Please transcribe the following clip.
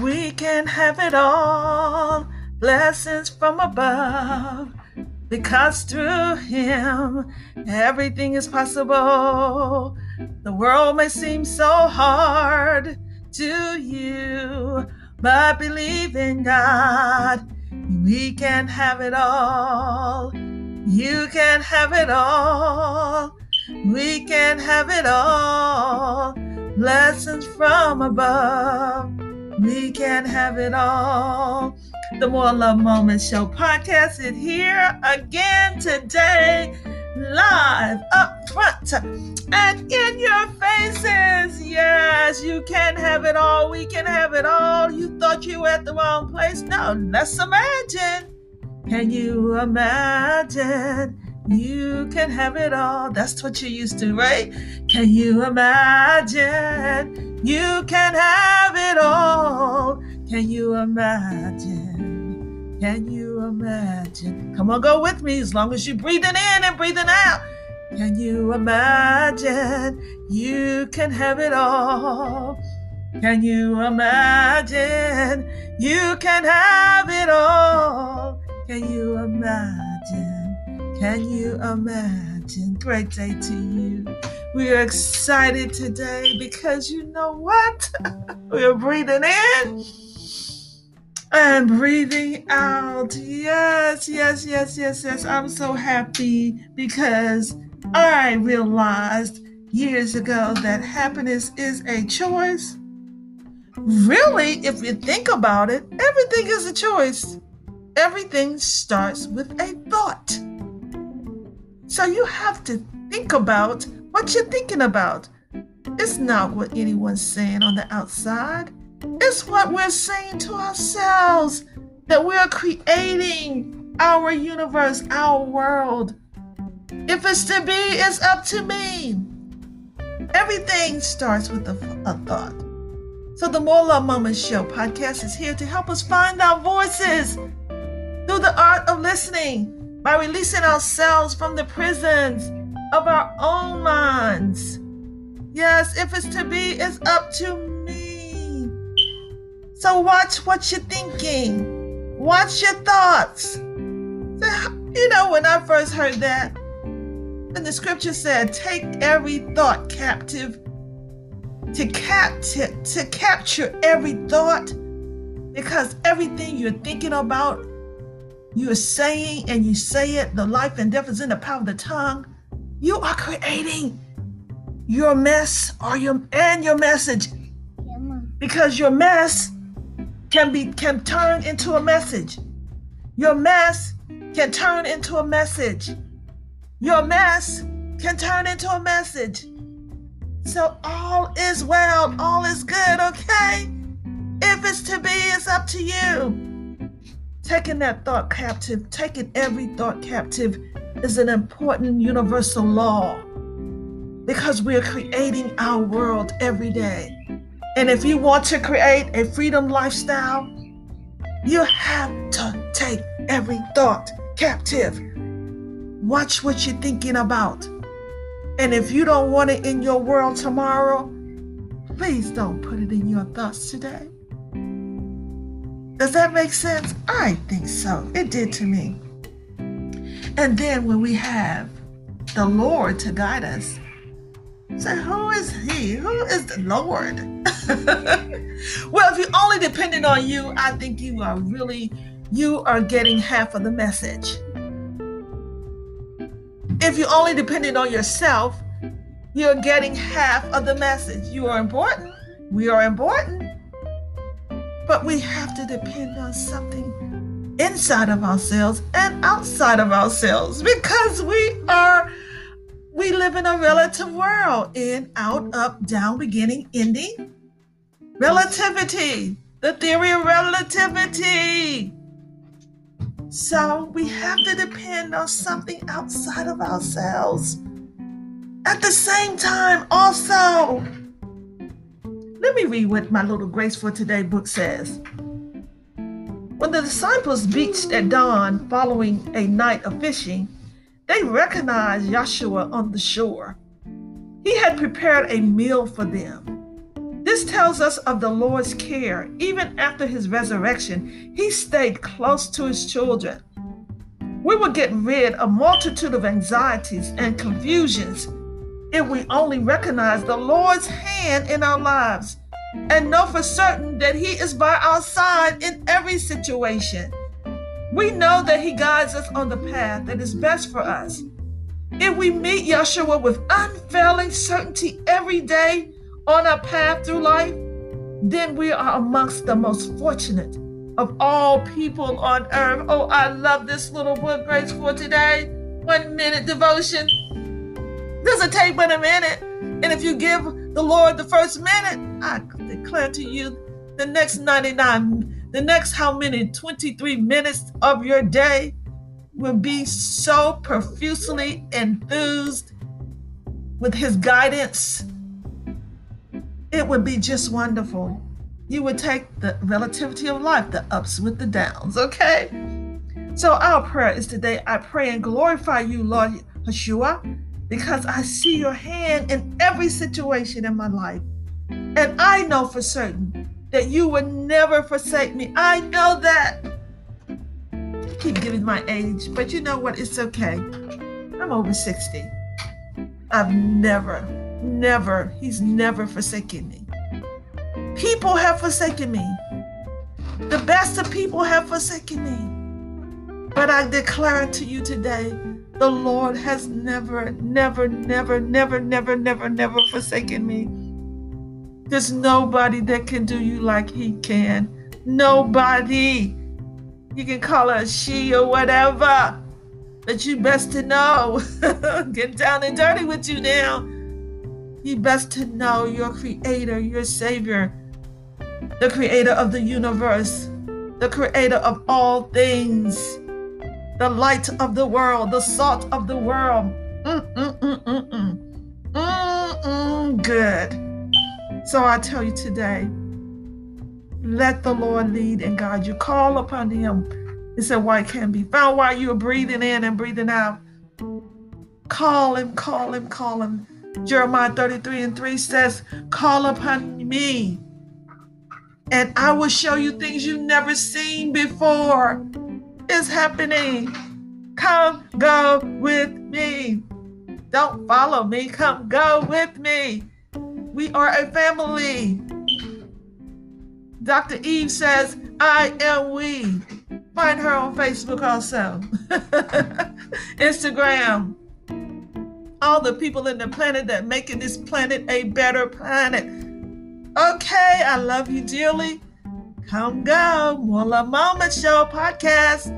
We can have it all, blessings from above. Because through him, everything is possible. The world may seem so hard to you, but believe in God. We can have it all. You can have it all. We can have it all. Blessings from above. We can have it all. The More Love Moments Show podcast is here again today, live up front and in your faces. Yes, you can have it all. We can have it all. You thought you were at the wrong place. No, let's imagine. Can you imagine? You can have it all. That's what you used to, right? Can you imagine? You can have all. Can you imagine? Can you imagine? Come on, go with me as long as you're breathing in and breathing out. Can you imagine? You can have it all. Can you imagine? You can have it all. Can you imagine? Can you imagine? Great day to you. We are excited today because you know what? we are breathing in and breathing out. Yes, yes, yes, yes, yes. I'm so happy because I realized years ago that happiness is a choice. Really, if you think about it, everything is a choice everything starts with a thought. So you have to think about what you're thinking about. It's not what anyone's saying on the outside, it's what we're saying to ourselves that we're creating our universe, our world. If it's to be, it's up to me. Everything starts with a, a thought. So the More Love Moments Show podcast is here to help us find our voices through the art of listening by releasing ourselves from the prisons of our own minds. Yes, if it's to be, it's up to me. So watch what you're thinking, watch your thoughts. You know, when I first heard that, and the scripture said, take every thought captive to capture to capture every thought because everything you're thinking about you are saying and you say it, the life and death is in the power of the tongue. You are creating your mess or your and your message. Because your mess can be can turn into a message. Your mess can turn into a message. Your mess can turn into a message. So all is well, all is good, okay? If it's to be, it's up to you. Taking that thought captive, taking every thought captive is an important universal law because we're creating our world every day. And if you want to create a freedom lifestyle, you have to take every thought captive. Watch what you're thinking about. And if you don't want it in your world tomorrow, please don't put it in your thoughts today. Does that make sense? I think so. It did to me. And then when we have the Lord to guide us, say, who is He? Who is the Lord? well, if you're only depending on you, I think you are really, you are getting half of the message. If you're only depending on yourself, you're getting half of the message. You are important. We are important. But we have to depend on something inside of ourselves and outside of ourselves because we are we live in a relative world in out up down beginning ending. Relativity the theory of relativity. So we have to depend on something outside of ourselves. At the same time also let me read what my little Grace for Today book says. When the disciples beached at dawn following a night of fishing, they recognized Yeshua on the shore. He had prepared a meal for them. This tells us of the Lord's care. Even after his resurrection, he stayed close to his children. We will get rid of a multitude of anxieties and confusions if we only recognize the Lord's hand in our lives and know for certain that He is by our side in every situation. We know that He guides us on the path that is best for us. If we meet Yeshua with unfailing certainty every day on our path through life, then we are amongst the most fortunate of all people on earth. Oh, I love this little book, Grace, for today. One minute devotion. Doesn't take but a minute. And if you give the Lord the first minute, I declare to you the next 99, the next how many? 23 minutes of your day will be so profusely enthused with his guidance. It would be just wonderful you would take the relativity of life, the ups with the downs, okay? So our prayer is today, I pray and glorify you, Lord Yeshua, because I see your hand in every situation in my life. And I know for certain that you would never forsake me. I know that. Keep giving my age, but you know what? It's okay. I'm over 60. I've never, never, he's never forsaken me. People have forsaken me. The best of people have forsaken me. But I declare to you today, the Lord has never, never, never, never, never, never, never forsaken me. There's nobody that can do you like He can. Nobody. You can call her she or whatever, but you best to know. Get down and dirty with you now. You best to know your Creator, your Savior, the creator of the universe, the creator of all things, the light of the world, the salt of the world. Mm-mm-mm-mm-mm. Mm-mm, good. So I tell you today, let the Lord lead and guide you. Call upon him. He said, why can't be found while you're breathing in and breathing out. Call him, call him, call him. Jeremiah 33 and 3 says, Call upon me and I will show you things you've never seen before. It's happening. Come go with me. Don't follow me. Come go with me. We are a family. Dr. Eve says, I am we. Find her on Facebook also. Instagram. All the people in the planet that making this planet a better planet. Okay, I love you dearly. Come go. More Love Moment Show podcast.